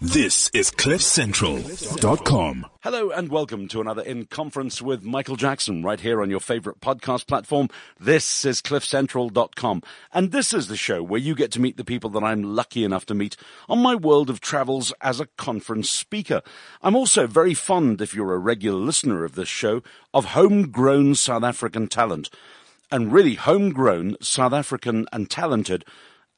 This is CliffCentral.com. Hello and welcome to another In Conference with Michael Jackson right here on your favorite podcast platform. This is CliffCentral.com. And this is the show where you get to meet the people that I'm lucky enough to meet on my world of travels as a conference speaker. I'm also very fond, if you're a regular listener of this show, of homegrown South African talent. And really homegrown, South African and talented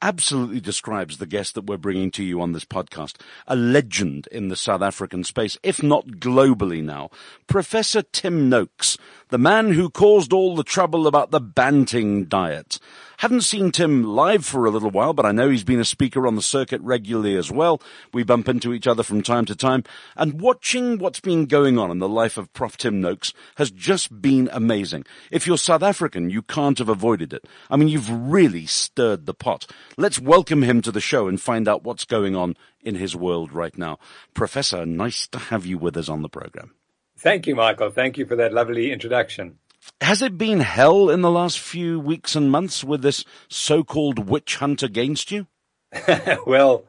absolutely describes the guest that we're bringing to you on this podcast. A legend in the South African space, if not globally now. Professor Tim Noakes, the man who caused all the trouble about the Banting diet. Haven't seen Tim live for a little while, but I know he's been a speaker on the circuit regularly as well. We bump into each other from time to time. And watching what's been going on in the life of Prof. Tim Noakes has just been amazing. If you're South African, you can't have avoided it. I mean, you've really stirred the pot. Let's welcome him to the show and find out what's going on in his world right now. Professor, nice to have you with us on the program. Thank you, Michael. Thank you for that lovely introduction. Has it been hell in the last few weeks and months with this so-called witch hunt against you? well,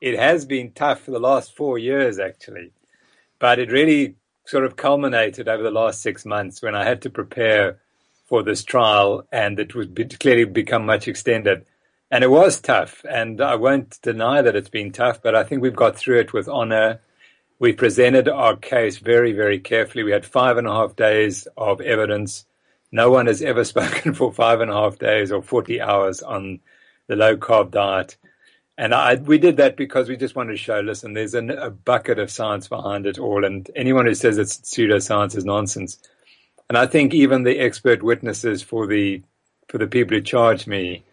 it has been tough for the last four years, actually. But it really sort of culminated over the last six months when I had to prepare for this trial and it was clearly become much extended. And it was tough. And I won't deny that it's been tough, but I think we've got through it with honor we presented our case very, very carefully. We had five and a half days of evidence. No one has ever spoken for five and a half days or 40 hours on the low carb diet. And I, we did that because we just wanted to show, listen, there's an, a bucket of science behind it all. And anyone who says it's pseudoscience is nonsense. And I think even the expert witnesses for the, for the people who charged me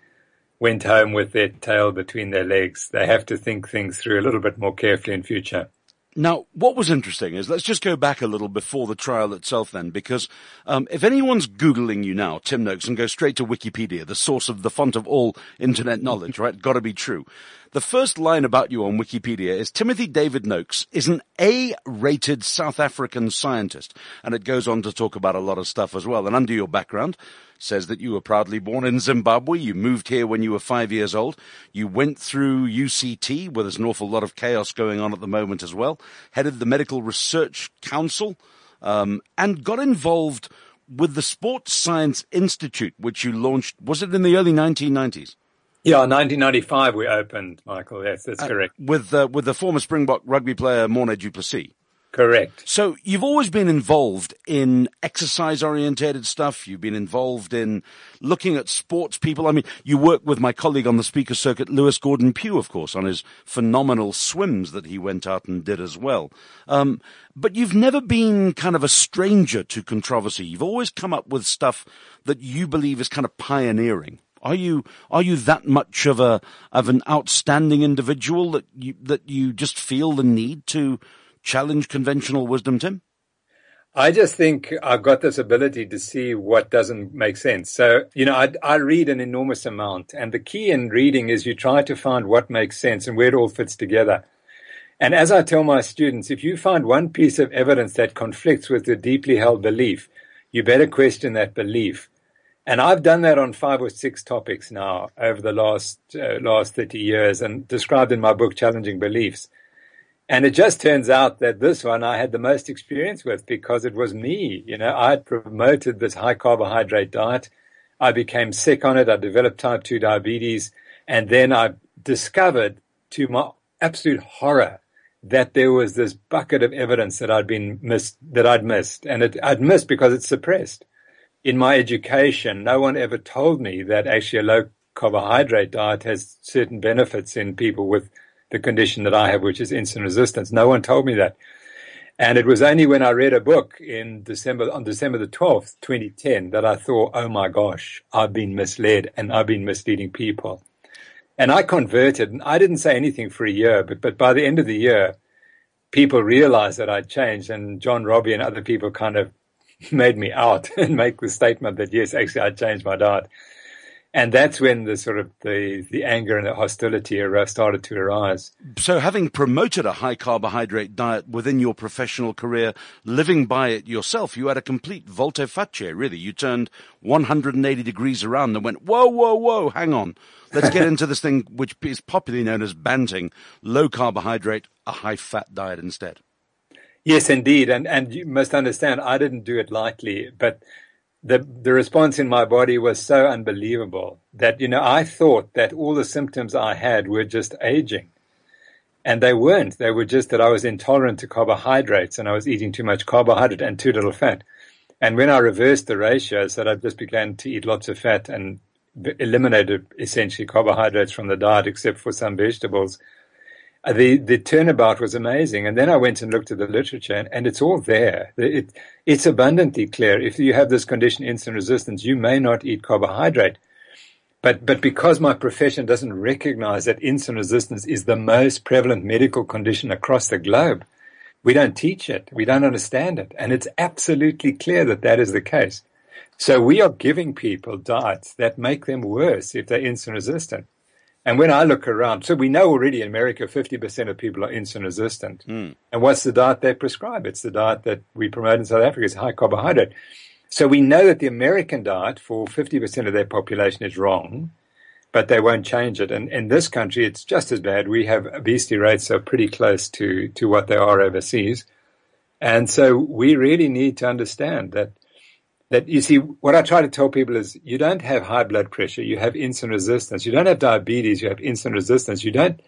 went home with their tail between their legs. They have to think things through a little bit more carefully in future. Now, what was interesting is let's just go back a little before the trial itself then, because um, if anyone's Googling you now, Tim Noakes, and go straight to Wikipedia, the source of the font of all internet knowledge, right? Gotta be true. The first line about you on Wikipedia is Timothy David Noakes is an A-rated South African scientist. And it goes on to talk about a lot of stuff as well. And under your background, says that you were proudly born in Zimbabwe. You moved here when you were five years old. You went through UCT, where there's an awful lot of chaos going on at the moment as well. Headed the Medical Research Council, um, and got involved with the Sports Science Institute, which you launched. Was it in the early 1990s? Yeah, 1995 we opened, Michael. Yes, that's uh, correct. With uh, with the former Springbok rugby player Morne du Plessis. Correct. So you've always been involved in exercise orientated stuff. You've been involved in looking at sports people. I mean, you work with my colleague on the speaker circuit, Lewis Gordon Pugh, of course, on his phenomenal swims that he went out and did as well. Um, but you've never been kind of a stranger to controversy. You've always come up with stuff that you believe is kind of pioneering. Are you are you that much of a of an outstanding individual that you that you just feel the need to challenge conventional wisdom, Tim? I just think I've got this ability to see what doesn't make sense. So, you know, I, I, read an enormous amount, and the key in reading is you try to find what makes sense and where it all fits together. And as I tell my students, if you find one piece of evidence that conflicts with a deeply held belief, you better question that belief. And I've done that on five or six topics now over the last uh, last 30 years and described in my book, Challenging Beliefs. And it just turns out that this one I had the most experience with because it was me. You know, I promoted this high carbohydrate diet. I became sick on it. I developed type 2 diabetes. And then I discovered to my absolute horror that there was this bucket of evidence that I'd been missed, that I'd missed. And it, I'd missed because it's suppressed. In my education, no one ever told me that actually a low carbohydrate diet has certain benefits in people with the condition that I have, which is insulin resistance. No one told me that. And it was only when I read a book in December, on December the 12th, 2010, that I thought, oh my gosh, I've been misled and I've been misleading people. And I converted and I didn't say anything for a year, but, but by the end of the year, people realized that I'd changed and John Robbie and other people kind of made me out and make the statement that yes, actually I changed my diet. and that's when the sort of the, the anger and the hostility started to arise. So having promoted a high carbohydrate diet within your professional career, living by it yourself, you had a complete volte face, really. You turned 180 degrees around and went, whoa, whoa, whoa, hang on. Let's get into this thing which is popularly known as banting, low carbohydrate, a high fat diet instead. Yes, indeed. And, and you must understand, I didn't do it lightly, but the the response in my body was so unbelievable that you know I thought that all the symptoms I had were just aging. And they weren't. They were just that I was intolerant to carbohydrates and I was eating too much carbohydrate and too little fat. And when I reversed the ratios, that I just began to eat lots of fat and eliminated essentially carbohydrates from the diet except for some vegetables, the the turnabout was amazing. And then I went and looked at the literature, and, and it's all there. It, it's abundantly clear. If you have this condition, insulin resistance, you may not eat carbohydrate. But but because my profession doesn't recognize that insulin resistance is the most prevalent medical condition across the globe, we don't teach it. We don't understand it, and it's absolutely clear that that is the case. So we are giving people diets that make them worse if they're insulin resistant. And when I look around, so we know already in America, 50% of people are insulin resistant. Mm. And what's the diet they prescribe? It's the diet that we promote in South Africa. It's high carbohydrate. So we know that the American diet for 50% of their population is wrong, but they won't change it. And in this country, it's just as bad. We have obesity rates that are pretty close to, to what they are overseas. And so we really need to understand that that you see, what I try to tell people is you don't have high blood pressure, you have insulin resistance. You don't have diabetes, you have insulin resistance. You don't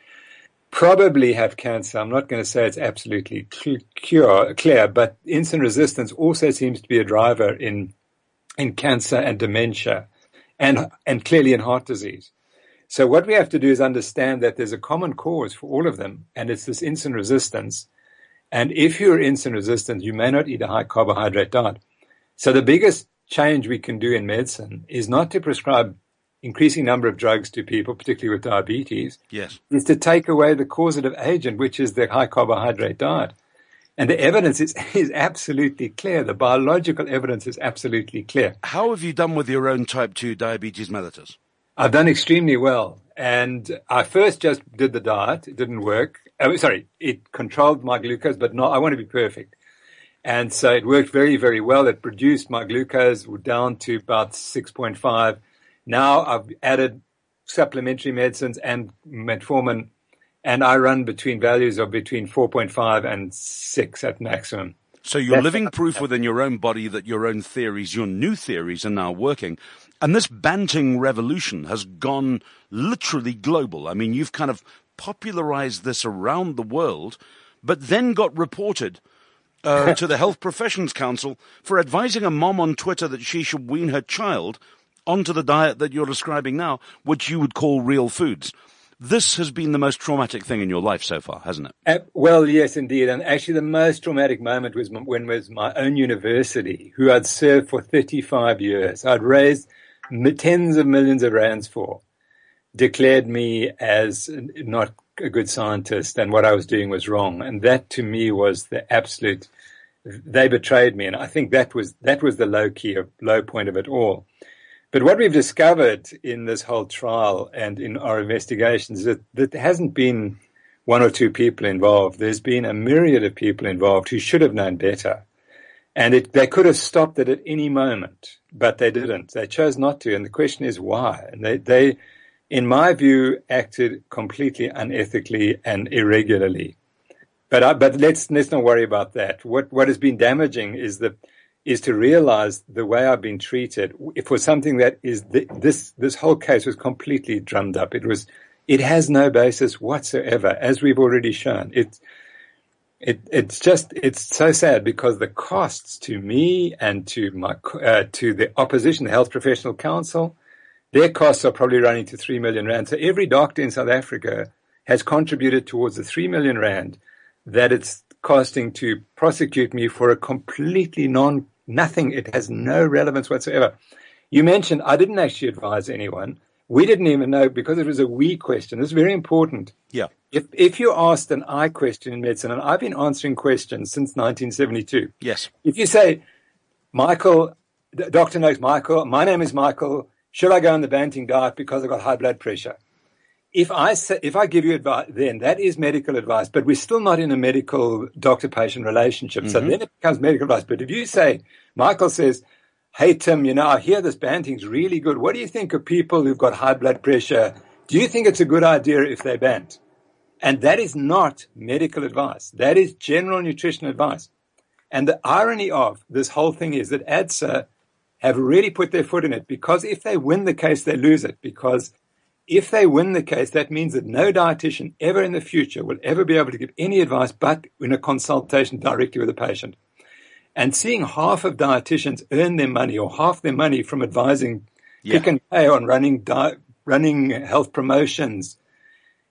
probably have cancer. I'm not going to say it's absolutely cure, clear, but insulin resistance also seems to be a driver in, in cancer and dementia and, and clearly in heart disease. So what we have to do is understand that there's a common cause for all of them, and it's this insulin resistance. And if you're insulin resistant, you may not eat a high carbohydrate diet. So the biggest change we can do in medicine is not to prescribe increasing number of drugs to people, particularly with diabetes. Yes. Is to take away the causative agent, which is the high carbohydrate diet. And the evidence is, is absolutely clear. The biological evidence is absolutely clear. How have you done with your own type 2 diabetes mellitus? I've done extremely well. And I first just did the diet. It didn't work. Oh, sorry, it controlled my glucose, but not, I want to be perfect. And so it worked very, very well. It produced my glucose down to about 6.5. Now I've added supplementary medicines and metformin, and I run between values of between 4.5 and 6 at maximum. So you're That's living proof within your own body that your own theories, your new theories are now working. And this banting revolution has gone literally global. I mean, you've kind of popularized this around the world, but then got reported – uh, to the Health Professions Council for advising a mom on Twitter that she should wean her child onto the diet that you're describing now, which you would call real foods. This has been the most traumatic thing in your life so far, hasn't it? Uh, well, yes, indeed. And actually, the most traumatic moment was when was my own university, who I'd served for 35 years. I'd raised tens of millions of rands for, declared me as not a good scientist and what I was doing was wrong. And that to me was the absolute, they betrayed me. And I think that was, that was the low key, low point of it all. But what we've discovered in this whole trial and in our investigations is that, that there hasn't been one or two people involved. There's been a myriad of people involved who should have known better. And it, they could have stopped it at any moment, but they didn't. They chose not to. And the question is why? And they, they, in my view, acted completely unethically and irregularly. But I, but let's let's not worry about that. What what has been damaging is the is to realize the way I've been treated for something that is the, this this whole case was completely drummed up. It was it has no basis whatsoever, as we've already shown. It it it's just it's so sad because the costs to me and to my uh, to the opposition, the Health Professional Council, their costs are probably running to 3 million rand. So every doctor in South Africa has contributed towards the 3 million rand that it's costing to prosecute me for a completely non, nothing. It has no relevance whatsoever. You mentioned I didn't actually advise anyone. We didn't even know because it was a we question. This is very important. Yeah. If if you asked an I question in medicine, and I've been answering questions since 1972. Yes. If you say, Michael, Doctor Noakes Michael. My name is Michael should I go on the Banting diet because I've got high blood pressure? If I say, if I give you advice, then that is medical advice, but we're still not in a medical doctor-patient relationship. Mm-hmm. So then it becomes medical advice. But if you say, Michael says, Hey, Tim, you know, I hear this Banting's really good. What do you think of people who've got high blood pressure? Do you think it's a good idea if they bant? And that is not medical advice. That is general nutrition advice. And the irony of this whole thing is that ADSA have really put their foot in it because if they win the case, they lose it. Because if they win the case, that means that no dietitian ever in the future will ever be able to give any advice but in a consultation directly with the patient. And seeing half of dietitians earn their money or half their money from advising yeah. Pick n Pay on running di- running health promotions,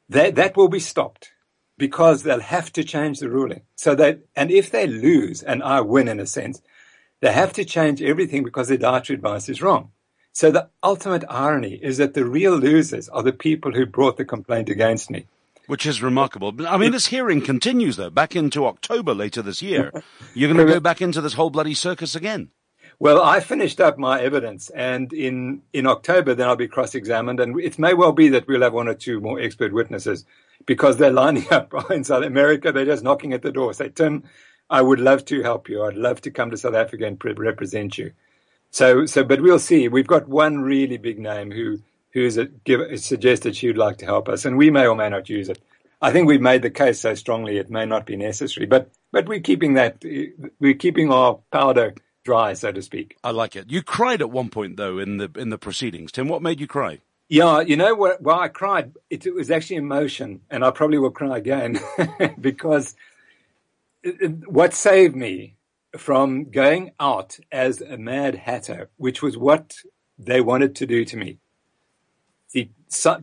that that will be stopped because they'll have to change the ruling. So that and if they lose and I win in a sense, they have to change everything because their dietary advice is wrong. So the ultimate irony is that the real losers are the people who brought the complaint against me. Which is remarkable. I mean, this hearing continues though, back into October later this year. You're going to go back into this whole bloody circus again. Well, I finished up my evidence, and in, in October, then I'll be cross examined. And it may well be that we'll have one or two more expert witnesses because they're lining up in South America. They're just knocking at the door. Say, Tim, I would love to help you. I'd love to come to South Africa and pre- represent you. So, so, but we'll see. We've got one really big name who who's a, give, suggested she would like to help us, and we may or may not use it. I think we've made the case so strongly it may not be necessary, but but we're keeping that we're keeping our powder dry, so to speak. I like it. You cried at one point though in the in the proceedings. Tim, what made you cry? Yeah, you know what? Why I cried? It, it was actually emotion, and I probably will cry again because what saved me from going out as a mad hatter, which was what they wanted to do to me. See,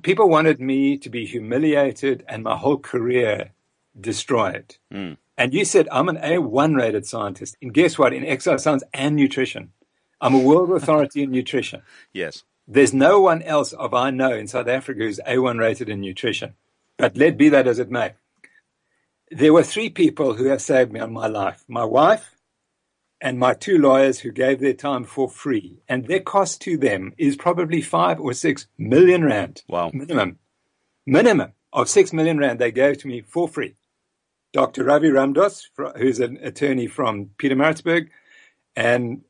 people wanted me to be humiliated and my whole career destroyed. Mm. And you said, I'm an A1 rated scientist. And guess what? In exercise science and nutrition, I'm a world authority in nutrition. Yes. There's no one else of I know in South Africa who's A1 rated in nutrition. But let be that as it may. There were three people who have saved me on my life my wife and my two lawyers who gave their time for free. And their cost to them is probably five or six million rand. Wow. Minimum. Minimum of six million rand they gave to me for free. Dr. Ravi Ramdass, who's an attorney from Pietermaritzburg, and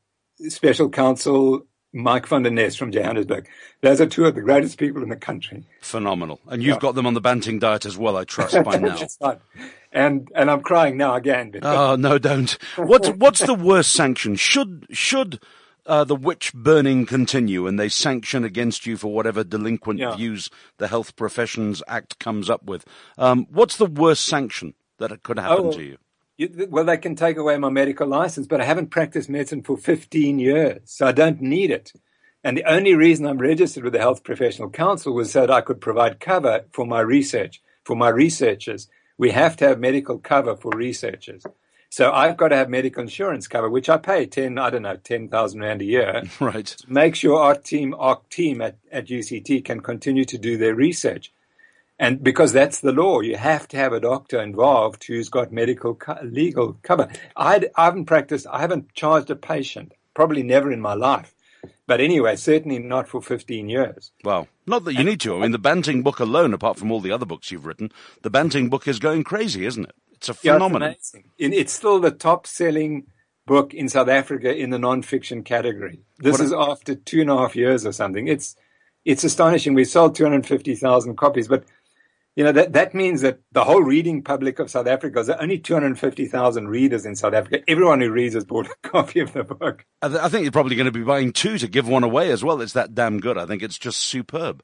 special counsel Mike van der Nest from Johannesburg. Those are two of the greatest people in the country. Phenomenal. And you've yeah. got them on the Banting diet as well, I trust, by now. and and I'm crying now again. Oh no, don't. What's what's the worst sanction? Should should uh, the witch burning continue and they sanction against you for whatever delinquent yeah. views the Health Professions Act comes up with? Um, what's the worst sanction that could happen oh, to you? You? Well, they can take away my medical license, but I haven't practiced medicine for 15 years, so I don't need it. And the only reason I'm registered with the Health Professional Council was so that I could provide cover for my research, for my researchers. We have to have medical cover for researchers. So I've got to have medical insurance cover, which I pay 10, I don't know, 10,000 Rand a year. Right. Make sure our team, our team at, at UCT can continue to do their research. And because that's the law, you have to have a doctor involved who's got medical, legal cover. I, I haven't practiced, I haven't charged a patient, probably never in my life. But anyway, certainly not for 15 years. Well, not that you need to. I mean, the Banting book alone, apart from all the other books you've written, the Banting book is going crazy, isn't it? It's a phenomenon. Yeah, it's, it's, still the top selling book in South Africa in the non-fiction category. This what is after two and a half years or something. It's, it's astonishing. We sold 250,000 copies, but you know, that, that means that the whole reading public of South Africa, there are only 250,000 readers in South Africa. Everyone who reads has bought a copy of the book. I, th- I think you're probably going to be buying two to give one away as well. It's that damn good. I think it's just superb.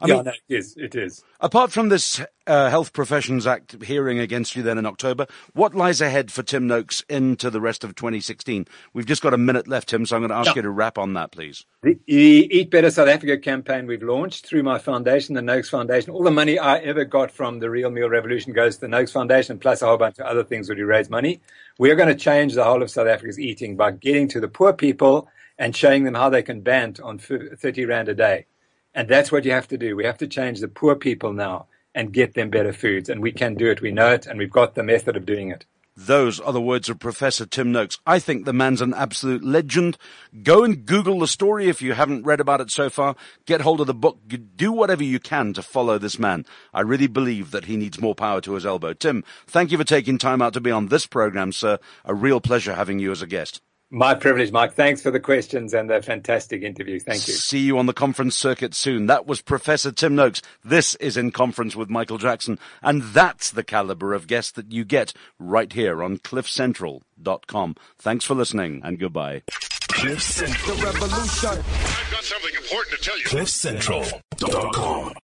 I yeah, mean, no, it is. It is. Apart from this uh, Health Professions Act hearing against you then in October, what lies ahead for Tim Noakes into the rest of 2016? We've just got a minute left, Tim, so I'm going to ask yeah. you to wrap on that, please. The, the, Eat Better South Africa campaign we've launched through my foundation, the Noakes Foundation. All the money I ever got from the Real Meal Revolution goes to the Noakes Foundation, plus a whole bunch of other things where we raise money. We are going to change the whole of South Africa's eating by getting to the poor people and showing them how they can bant on 30 Rand a day. And that's what you have to do. We have to change the poor people now and get them better foods. And we can do it. We know it. And we've got the method of doing it. Those are the words of Professor Tim Noakes. I think the man's an absolute legend. Go and Google the story if you haven't read about it so far. Get hold of the book. Do whatever you can to follow this man. I really believe that he needs more power to his elbow. Tim, thank you for taking time out to be on this program, sir. A real pleasure having you as a guest. My privilege, Mike. Thanks for the questions and the fantastic interview. Thank you. See you on the conference circuit soon. That was Professor Tim Noakes. This is In Conference with Michael Jackson. And that's the caliber of guest that you get right here on cliffcentral.com. Thanks for listening and goodbye. Cliff Central. The revolution. I've got something important to tell you. Cliffcentral.com.